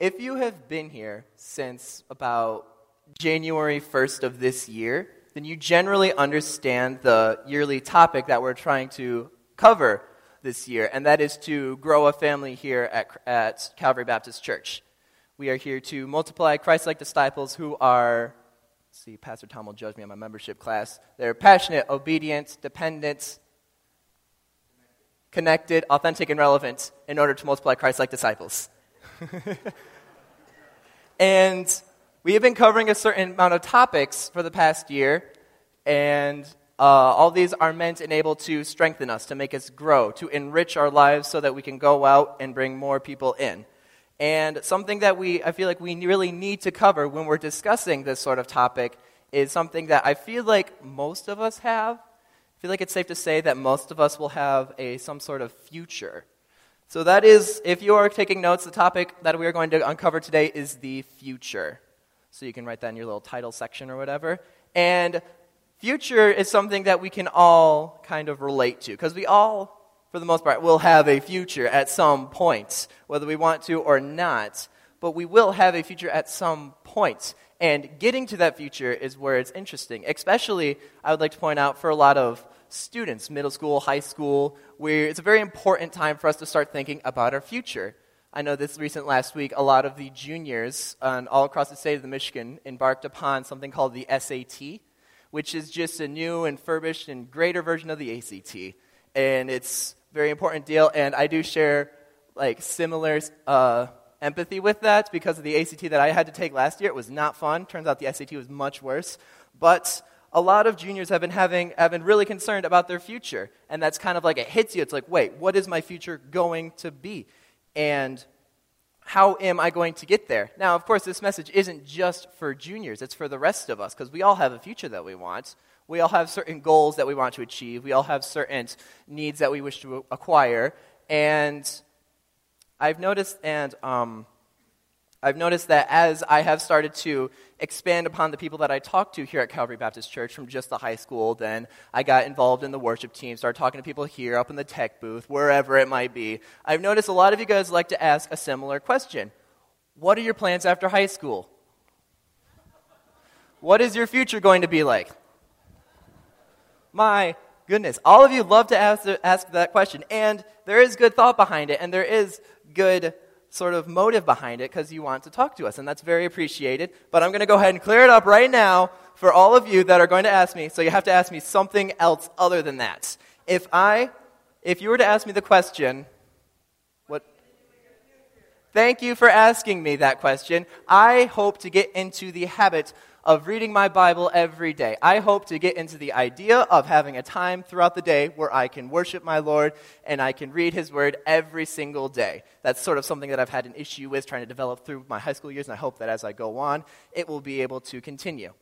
if you have been here since about January 1st of this year, then you generally understand the yearly topic that we're trying to cover this year, and that is to grow a family here at, at Calvary Baptist Church. We are here to multiply Christ like disciples who are, see, Pastor Tom will judge me on my membership class. They're passionate, obedient, dependent, connected, authentic, and relevant in order to multiply Christ like disciples. and we have been covering a certain amount of topics for the past year, and uh, all these are meant and able to strengthen us, to make us grow, to enrich our lives so that we can go out and bring more people in. And something that we, I feel like we really need to cover when we're discussing this sort of topic is something that I feel like most of us have. I feel like it's safe to say that most of us will have a, some sort of future. So, that is, if you are taking notes, the topic that we are going to uncover today is the future. So, you can write that in your little title section or whatever. And future is something that we can all kind of relate to because we all for the most part, will have a future at some point, whether we want to or not. But we will have a future at some point. And getting to that future is where it's interesting. Especially, I would like to point out for a lot of students, middle school, high school, where it's a very important time for us to start thinking about our future. I know this recent last week, a lot of the juniors um, all across the state of the Michigan embarked upon something called the SAT, which is just a new and furbished and greater version of the ACT. And it's a very important deal, and I do share like similar uh, empathy with that because of the ACT that I had to take last year. It was not fun. Turns out the SAT was much worse. But a lot of juniors have been having have been really concerned about their future, and that's kind of like it hits you. It's like, wait, what is my future going to be, and how am I going to get there? Now, of course, this message isn't just for juniors; it's for the rest of us because we all have a future that we want. We all have certain goals that we want to achieve. We all have certain needs that we wish to acquire. And I've noticed, and um, I've noticed that as I have started to expand upon the people that I talk to here at Calvary Baptist Church from just the high school, then I got involved in the worship team, started talking to people here, up in the tech booth, wherever it might be. I've noticed a lot of you guys like to ask a similar question What are your plans after high school? What is your future going to be like? My goodness. All of you love to ask, ask that question. And there is good thought behind it, and there is good sort of motive behind it because you want to talk to us, and that's very appreciated. But I'm going to go ahead and clear it up right now for all of you that are going to ask me. So you have to ask me something else other than that. If I, if you were to ask me the question, what? Thank you for asking me that question. I hope to get into the habit of reading my Bible every day. I hope to get into the idea of having a time throughout the day where I can worship my Lord and I can read His Word every single day. That's sort of something that I've had an issue with trying to develop through my high school years, and I hope that as I go on, it will be able to continue.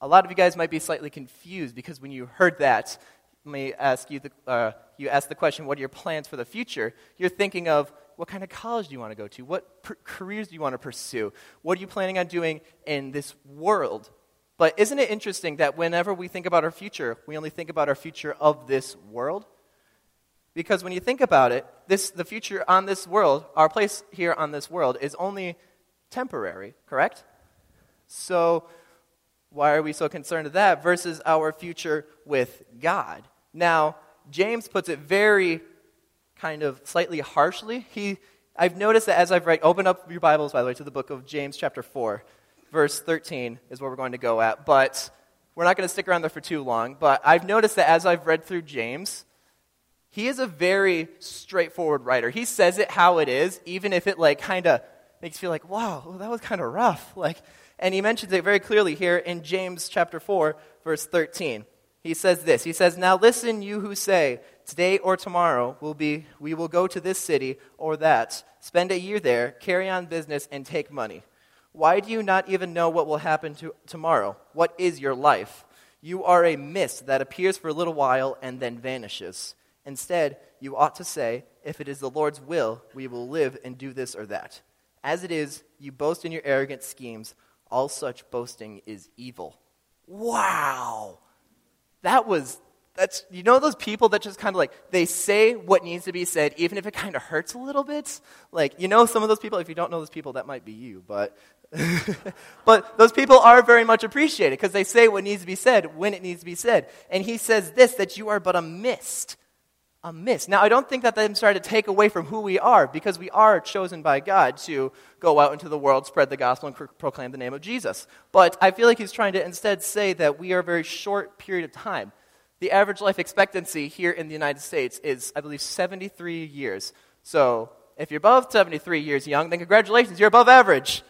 A lot of you guys might be slightly confused because when you heard that, let me ask you the, uh, you ask the question, what are your plans for the future? You're thinking of what kind of college do you want to go to? What per- careers do you want to pursue? What are you planning on doing in this world? But isn't it interesting that whenever we think about our future, we only think about our future of this world? Because when you think about it, this, the future on this world, our place here on this world, is only temporary, correct? So, why are we so concerned with that versus our future with God? Now, James puts it very kind of slightly harshly. He, I've noticed that as I've read, open up your Bibles, by the way, to the book of James, chapter 4, verse 13 is where we're going to go at. But we're not going to stick around there for too long. But I've noticed that as I've read through James, he is a very straightforward writer. He says it how it is, even if it like kind of makes you feel like, wow, well, that was kind of rough. Like, and he mentions it very clearly here in James chapter 4, verse 13 he says this He says, Now listen, you who say, Today or tomorrow will be, we will go to this city or that, spend a year there, carry on business, and take money. Why do you not even know what will happen to tomorrow? What is your life? You are a mist that appears for a little while and then vanishes. Instead, you ought to say, If it is the Lord's will, we will live and do this or that. As it is, you boast in your arrogant schemes. All such boasting is evil. Wow! that was that's you know those people that just kind of like they say what needs to be said even if it kind of hurts a little bit? Like you know some of those people if you don't know those people that might be you but but those people are very much appreciated because they say what needs to be said when it needs to be said. And he says this that you are but a mist a mist. Now i don't think that them trying to take away from who we are because we are chosen by god to go out into the world spread the gospel and pro- proclaim the name of jesus. But i feel like he's trying to instead say that we are a very short period of time the average life expectancy here in the United States is, I believe, 73 years. So if you're above 73 years young, then congratulations, you're above average.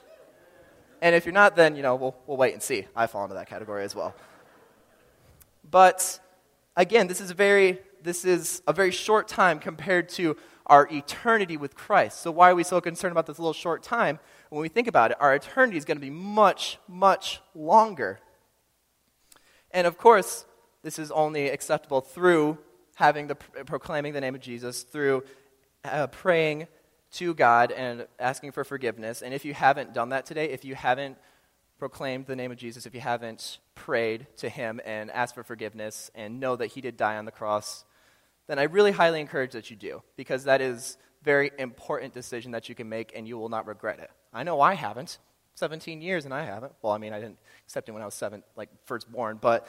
And if you're not, then, you know, we'll, we'll wait and see. I fall into that category as well. But again, this is, a very, this is a very short time compared to our eternity with Christ. So why are we so concerned about this little short time? When we think about it, our eternity is going to be much, much longer. And of course, this is only acceptable through having the proclaiming the name of Jesus, through uh, praying to God and asking for forgiveness. And if you haven't done that today, if you haven't proclaimed the name of Jesus, if you haven't prayed to him and asked for forgiveness and know that he did die on the cross, then I really highly encourage that you do because that is very important decision that you can make and you will not regret it. I know I haven't. 17 years and I haven't. Well, I mean, I didn't accept it when I was seven, like first born, but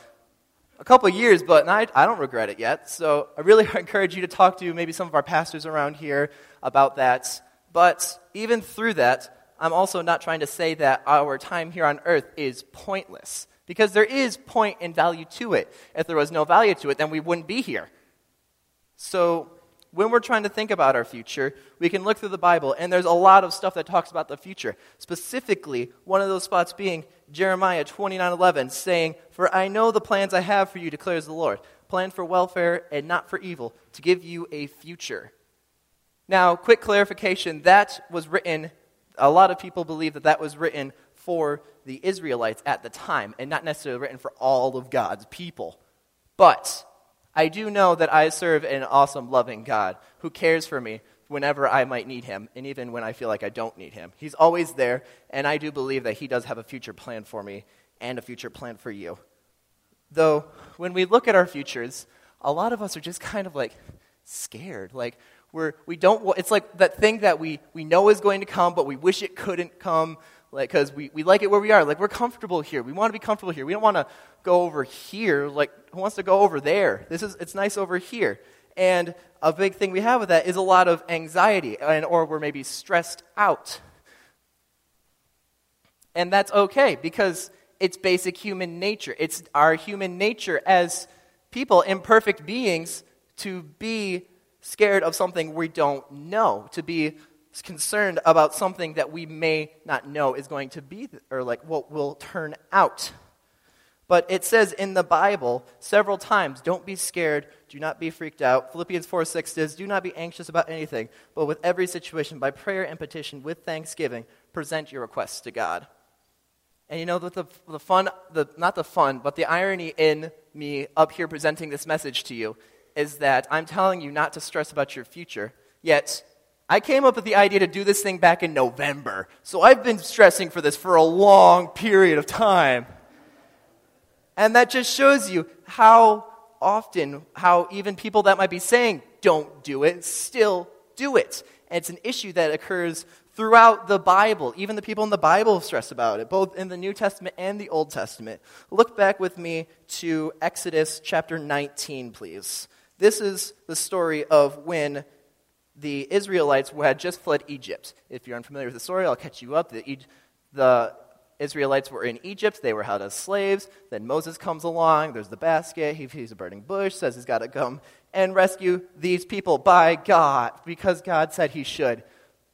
a couple years, but I, I don't regret it yet. So I really encourage you to talk to maybe some of our pastors around here about that. But even through that, I'm also not trying to say that our time here on earth is pointless, because there is point and value to it. If there was no value to it, then we wouldn't be here. So when we're trying to think about our future, we can look through the Bible, and there's a lot of stuff that talks about the future. Specifically, one of those spots being Jeremiah 29:11, saying, "For I know the plans I have for you," declares the Lord, "plans for welfare and not for evil, to give you a future." Now, quick clarification: that was written. A lot of people believe that that was written for the Israelites at the time, and not necessarily written for all of God's people. But I do know that I serve an awesome, loving God who cares for me whenever I might need him, and even when I feel like I don't need him. He's always there, and I do believe that he does have a future plan for me and a future plan for you. Though, when we look at our futures, a lot of us are just kind of like scared. Like, we're, we don't, it's like that thing that we, we know is going to come, but we wish it couldn't come like because we, we like it where we are. Like we're comfortable here. We want to be comfortable here. We don't want to go over here. Like who wants to go over there? This is it's nice over here. And a big thing we have with that is a lot of anxiety and or we're maybe stressed out. And that's okay because it's basic human nature. It's our human nature as people imperfect beings to be scared of something we don't know to be concerned about something that we may not know is going to be, or like what will turn out. But it says in the Bible several times, don't be scared, do not be freaked out. Philippians 4 6 says, do not be anxious about anything, but with every situation, by prayer and petition, with thanksgiving, present your requests to God. And you know, that the, the fun, the, not the fun, but the irony in me up here presenting this message to you is that I'm telling you not to stress about your future, yet I came up with the idea to do this thing back in November. So I've been stressing for this for a long period of time. And that just shows you how often, how even people that might be saying don't do it still do it. And it's an issue that occurs throughout the Bible. Even the people in the Bible stress about it, both in the New Testament and the Old Testament. Look back with me to Exodus chapter 19, please. This is the story of when the Israelites had just fled Egypt. If you're unfamiliar with the story, I'll catch you up. The, the Israelites were in Egypt. They were held as slaves. Then Moses comes along. There's the basket. He sees a burning bush, says he's got to come and rescue these people by God because God said he should.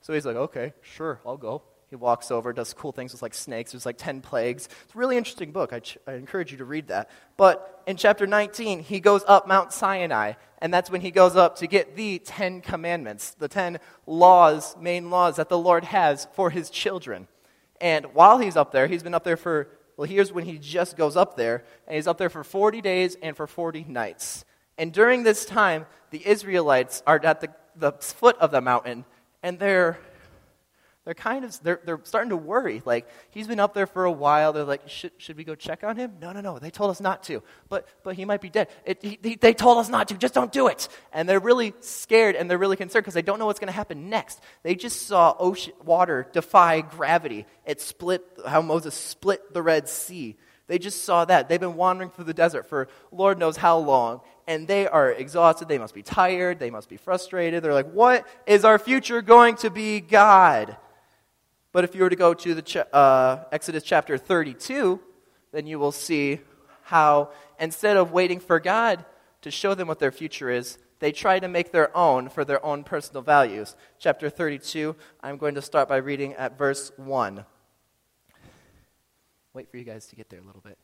So he's like, okay, sure, I'll go. He walks over, does cool things with like snakes. There's like 10 plagues. It's a really interesting book. I, ch- I encourage you to read that. But in chapter 19, he goes up Mount Sinai, and that's when he goes up to get the 10 commandments, the 10 laws, main laws that the Lord has for his children. And while he's up there, he's been up there for, well, here's when he just goes up there, and he's up there for 40 days and for 40 nights. And during this time, the Israelites are at the, the foot of the mountain, and they're They're kind of they're, they're starting to worry. Like he's been up there for a while. They're like, should, should we go check on him? No, no, no. They told us not to. But but he might be dead. It, he, they told us not to. Just don't do it. And they're really scared and they're really concerned because they don't know what's going to happen next. They just saw ocean water defy gravity. It split how Moses split the Red Sea. They just saw that. They've been wandering through the desert for Lord knows how long, and they are exhausted. They must be tired. They must be frustrated. They're like, What is our future going to be, God? But if you were to go to the uh, Exodus chapter 32, then you will see how instead of waiting for God to show them what their future is, they try to make their own for their own personal values. Chapter 32, I'm going to start by reading at verse 1. Wait for you guys to get there a little bit.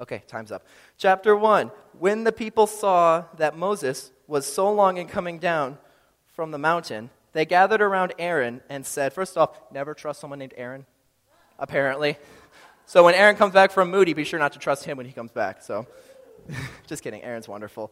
Okay, time's up. Chapter 1. When the people saw that Moses was so long in coming down, from the mountain, they gathered around Aaron and said, First off, never trust someone named Aaron, apparently. So when Aaron comes back from Moody, be sure not to trust him when he comes back. So, just kidding. Aaron's wonderful.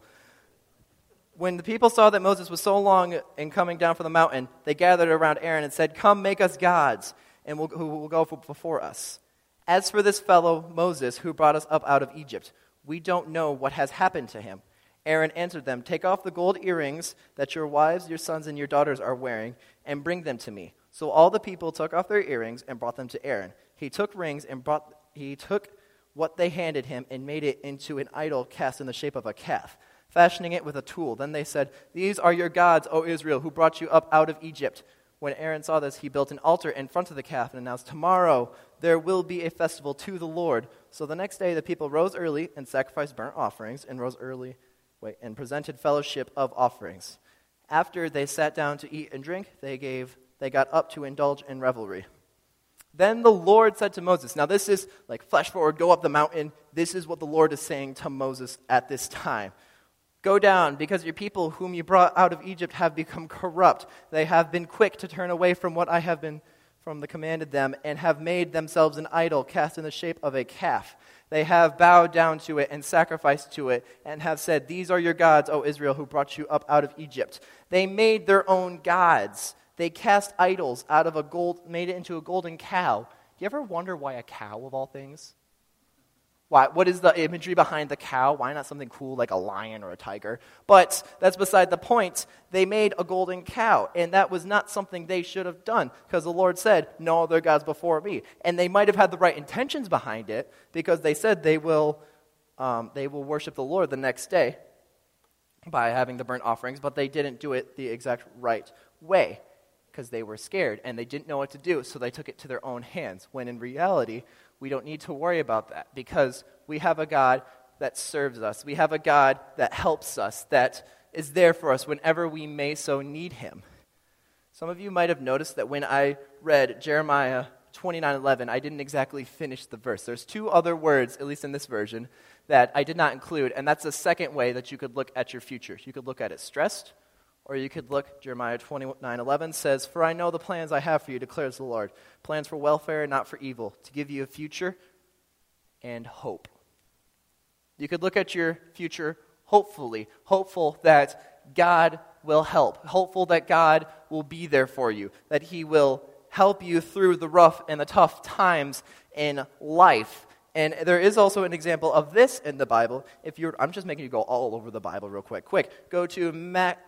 When the people saw that Moses was so long in coming down from the mountain, they gathered around Aaron and said, Come, make us gods, and we'll, who will go before us. As for this fellow, Moses, who brought us up out of Egypt, we don't know what has happened to him. Aaron answered them, Take off the gold earrings that your wives, your sons, and your daughters are wearing, and bring them to me. So all the people took off their earrings and brought them to Aaron. He took rings and brought, he took what they handed him and made it into an idol cast in the shape of a calf, fashioning it with a tool. Then they said, These are your gods, O Israel, who brought you up out of Egypt. When Aaron saw this, he built an altar in front of the calf and announced, Tomorrow there will be a festival to the Lord. So the next day the people rose early and sacrificed burnt offerings, and rose early wait, and presented fellowship of offerings. After they sat down to eat and drink, they gave they got up to indulge in revelry. Then the Lord said to Moses, now this is like flash forward, go up the mountain. This is what the Lord is saying to Moses at this time. Go down, because your people whom you brought out of Egypt have become corrupt. They have been quick to turn away from what I have been from the commanded them, and have made themselves an idol cast in the shape of a calf. They have bowed down to it and sacrificed to it, and have said, These are your gods, O Israel, who brought you up out of Egypt. They made their own gods. They cast idols out of a gold, made it into a golden cow. Do you ever wonder why a cow, of all things? Why, what is the imagery behind the cow? Why not something cool like a lion or a tiger? But that's beside the point. They made a golden cow, and that was not something they should have done because the Lord said, No other gods before me. And they might have had the right intentions behind it because they said they will, um, they will worship the Lord the next day by having the burnt offerings, but they didn't do it the exact right way because they were scared and they didn't know what to do, so they took it to their own hands. When in reality, we don't need to worry about that because we have a God that serves us. We have a God that helps us, that is there for us whenever we may so need Him. Some of you might have noticed that when I read Jeremiah 29:11, I didn't exactly finish the verse. There's two other words, at least in this version, that I did not include, and that's the second way that you could look at your future. You could look at it stressed, or you could look, Jeremiah 29 11 says, For I know the plans I have for you, declares the Lord. Plans for welfare and not for evil, to give you a future and hope. You could look at your future hopefully, hopeful that God will help, hopeful that God will be there for you, that He will help you through the rough and the tough times in life. And there is also an example of this in the Bible. If you're, I'm just making you go all over the Bible real quick. Quick, go to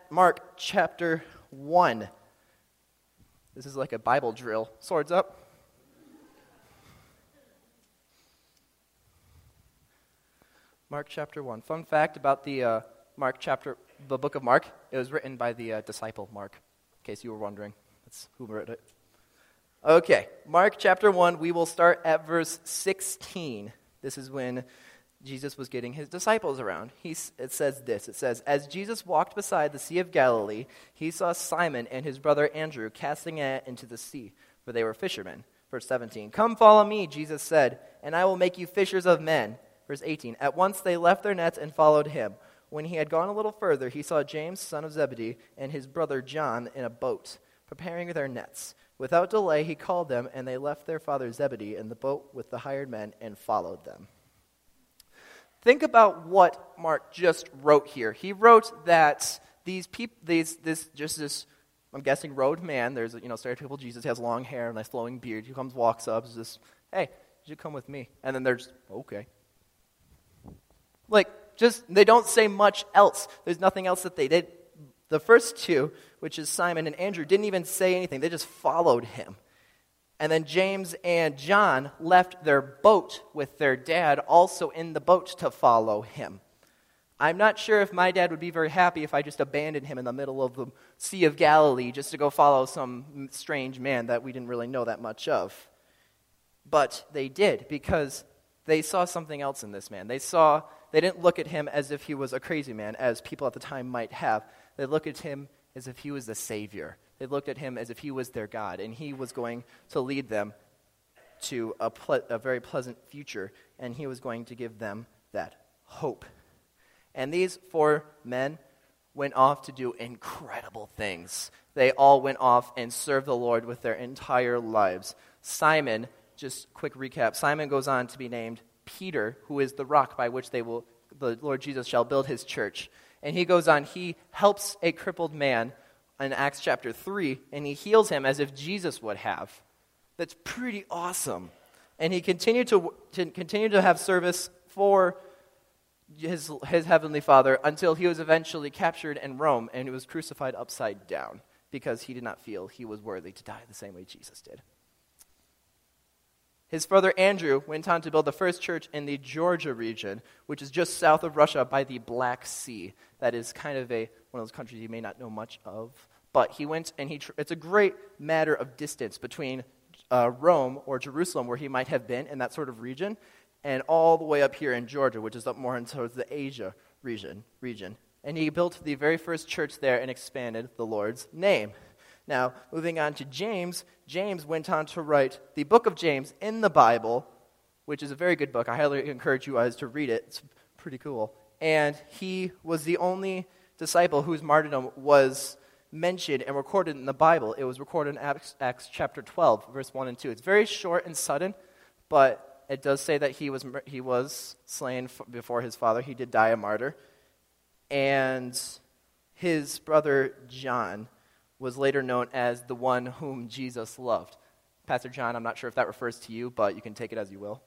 Mark chapter 1. This is like a Bible drill. Swords up. Mark chapter 1. Fun fact about the uh, Mark chapter, the book of Mark, it was written by the uh, disciple Mark, in case you were wondering. That's who wrote it. Okay, Mark chapter 1, we will start at verse 16. This is when Jesus was getting his disciples around. He, it says this It says, As Jesus walked beside the Sea of Galilee, he saw Simon and his brother Andrew casting a into the sea, for they were fishermen. Verse 17, Come follow me, Jesus said, and I will make you fishers of men. Verse 18, At once they left their nets and followed him. When he had gone a little further, he saw James, son of Zebedee, and his brother John in a boat, preparing their nets. Without delay, he called them, and they left their father Zebedee in the boat with the hired men and followed them. Think about what Mark just wrote here. He wrote that these people, these, this, just this, I'm guessing, road man, there's you know, stereotypical Jesus, has long hair, nice flowing beard. He comes, walks up, is this, hey, you come with me. And then there's, okay. Like, just, they don't say much else. There's nothing else that they did. The first two, which is Simon and Andrew, didn't even say anything. They just followed him. And then James and John left their boat with their dad also in the boat to follow him. I'm not sure if my dad would be very happy if I just abandoned him in the middle of the Sea of Galilee just to go follow some strange man that we didn't really know that much of. But they did because they saw something else in this man. They saw, they didn't look at him as if he was a crazy man, as people at the time might have. They looked at him as if he was the Savior. They looked at him as if he was their God, and he was going to lead them to a, ple- a very pleasant future, and he was going to give them that hope. And these four men went off to do incredible things. They all went off and served the Lord with their entire lives. Simon just quick recap Simon goes on to be named Peter, who is the rock by which they will, the Lord Jesus shall build his church. And he goes on, he helps a crippled man in Acts chapter 3, and he heals him as if Jesus would have. That's pretty awesome. And he continued to, to continue to have service for his, his heavenly Father until he was eventually captured in Rome and he was crucified upside down because he did not feel he was worthy to die the same way Jesus did. His brother Andrew went on to build the first church in the Georgia region, which is just south of Russia by the Black Sea. That is kind of a, one of those countries you may not know much of. But he went and he, it's a great matter of distance between uh, Rome or Jerusalem, where he might have been in that sort of region, and all the way up here in Georgia, which is up more into the Asia region. region. And he built the very first church there and expanded the Lord's name. Now, moving on to James, James went on to write the book of James in the Bible, which is a very good book. I highly encourage you guys to read it. It's pretty cool. And he was the only disciple whose martyrdom was mentioned and recorded in the Bible. It was recorded in Acts, Acts, chapter 12, verse 1 and 2. It's very short and sudden, but it does say that he was, he was slain before his father. He did die a martyr. And his brother John was later known as the one whom Jesus loved. Pastor John, I'm not sure if that refers to you, but you can take it as you will.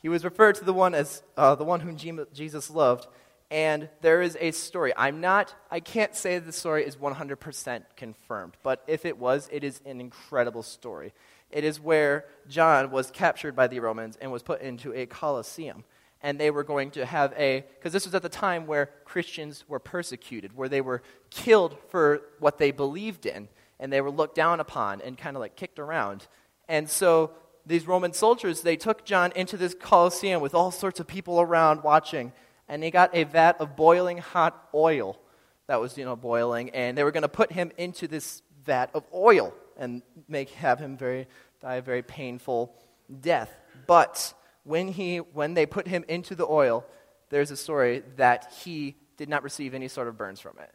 He was referred to the one as uh, the one whom Jesus loved, and there is a story. I'm not, I can't say the story is 100% confirmed, but if it was, it is an incredible story. It is where John was captured by the Romans and was put into a Colosseum and they were going to have a, because this was at the time where Christians were persecuted, where they were killed for what they believed in, and they were looked down upon and kind of like kicked around. And so these Roman soldiers, they took John into this Colosseum with all sorts of people around watching, and they got a vat of boiling hot oil that was, you know, boiling, and they were going to put him into this vat of oil and make have him very die a very painful death. But when, he, when they put him into the oil, there's a story that he did not receive any sort of burns from it.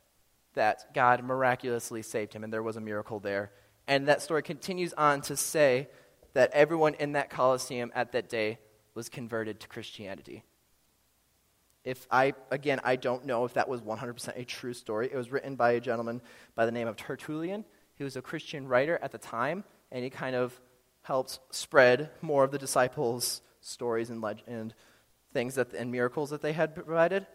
That God miraculously saved him, and there was a miracle there. And that story continues on to say that everyone in that Colosseum at that day was converted to Christianity. If I, again, I don't know if that was 100% a true story. It was written by a gentleman by the name of Tertullian. He was a Christian writer at the time, and he kind of helped spread more of the disciples' stories and, leg- and things that, and miracles that they had provided.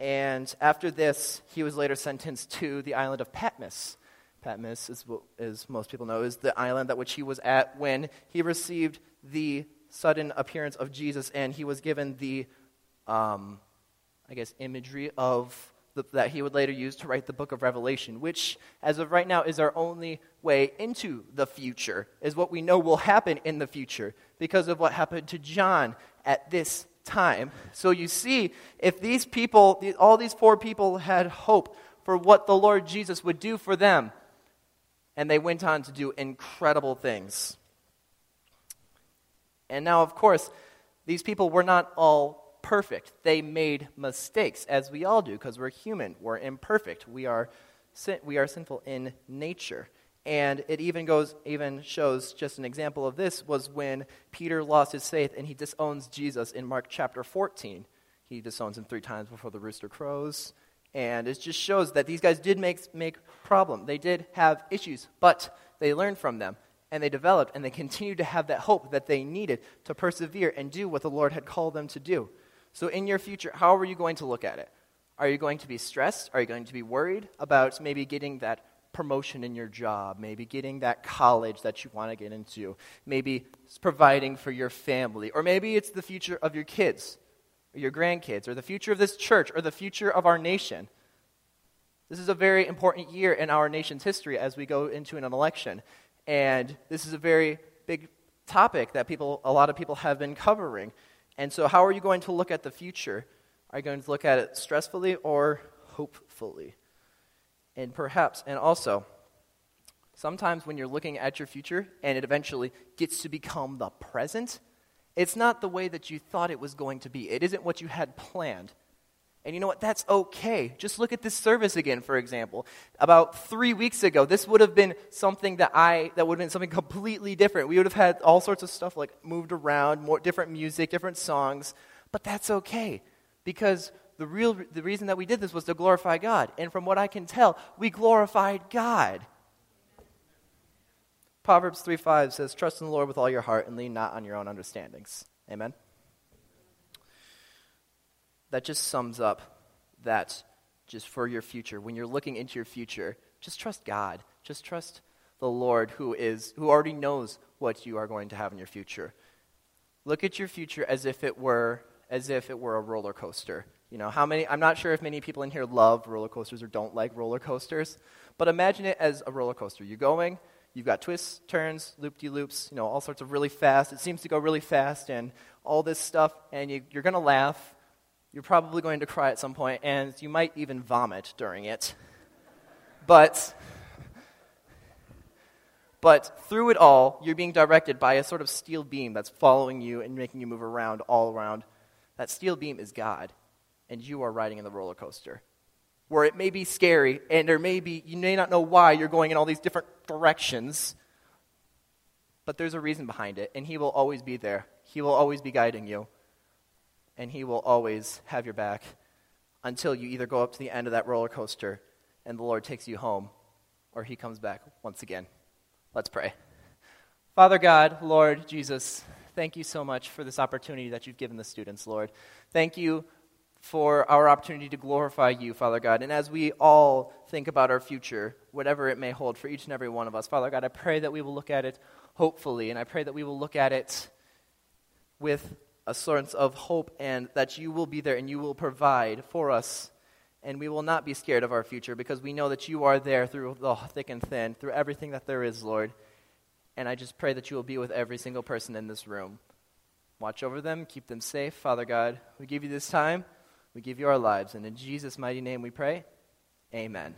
And after this, he was later sentenced to the island of Patmos. Patmos, is, as most people know, is the island at which he was at when he received the sudden appearance of Jesus, and he was given the, um, I guess, imagery of the, that he would later use to write the book of Revelation, which, as of right now, is our only way into the future, is what we know will happen in the future because of what happened to John at this time. So you see, if these people, all these four people had hope for what the Lord Jesus would do for them, and they went on to do incredible things. And now, of course, these people were not all perfect. They made mistakes, as we all do, because we're human. We're imperfect. We are, sin- we are sinful in nature. And it even goes, even shows just an example of this was when Peter lost his faith and he disowns Jesus in Mark chapter 14. He disowns him three times before the rooster crows. And it just shows that these guys did make, make problem. They did have issues, but they learned from them and they developed and they continued to have that hope that they needed to persevere and do what the Lord had called them to do. So, in your future, how are you going to look at it? Are you going to be stressed? Are you going to be worried about maybe getting that promotion in your job, maybe getting that college that you want to get into, maybe providing for your family, or maybe it's the future of your kids, or your grandkids, or the future of this church, or the future of our nation? This is a very important year in our nation's history as we go into an election. And this is a very big topic that people, a lot of people have been covering. And so, how are you going to look at the future? Are you going to look at it stressfully or hopefully? And perhaps, and also, sometimes when you're looking at your future and it eventually gets to become the present, it's not the way that you thought it was going to be. It isn't what you had planned. And you know what? That's okay. Just look at this service again, for example. About three weeks ago, this would have been something that I, that would have been something completely different. We would have had all sorts of stuff like moved around, more different music, different songs. But that's okay. Because the real, the reason that we did this was to glorify God. And from what I can tell, we glorified God. Proverbs 3 5 says, Trust in the Lord with all your heart and lean not on your own understandings. Amen that just sums up that just for your future. When you're looking into your future, just trust God. Just trust the Lord who is who already knows what you are going to have in your future. Look at your future as if it were as if it were a roller coaster. You know, how many I'm not sure if many people in here love roller coasters or don't like roller coasters, but imagine it as a roller coaster. You're going, you've got twists, turns, loop-de-loops, you know, all sorts of really fast. It seems to go really fast and all this stuff and you, you're going to laugh you're probably going to cry at some point, and you might even vomit during it. But, but through it all, you're being directed by a sort of steel beam that's following you and making you move around all around. That steel beam is God, and you are riding in the roller coaster. Where it may be scary, and there may be, you may not know why you're going in all these different directions, but there's a reason behind it, and He will always be there. He will always be guiding you and He will always have your back until you either go up to the end of that roller coaster and the Lord takes you home or He comes back once again. Let's pray. Father God, Lord Jesus, thank you so much for this opportunity that you've given the students, Lord. Thank you for our opportunity to glorify you, Father God. And as we all think about our future, whatever it may hold for each and every one of us, Father God, I pray that we will look at it hopefully, and I pray that we will look at it with a sense of hope and that you will be there and you will provide for us. And we will not be scared of our future because we know that you are there through the thick and thin, through everything that there is, Lord. And I just pray that you will be with every single person in this room. Watch over them, keep them safe. Father God, we give you this time, we give you our lives. And in Jesus' mighty name we pray. Amen.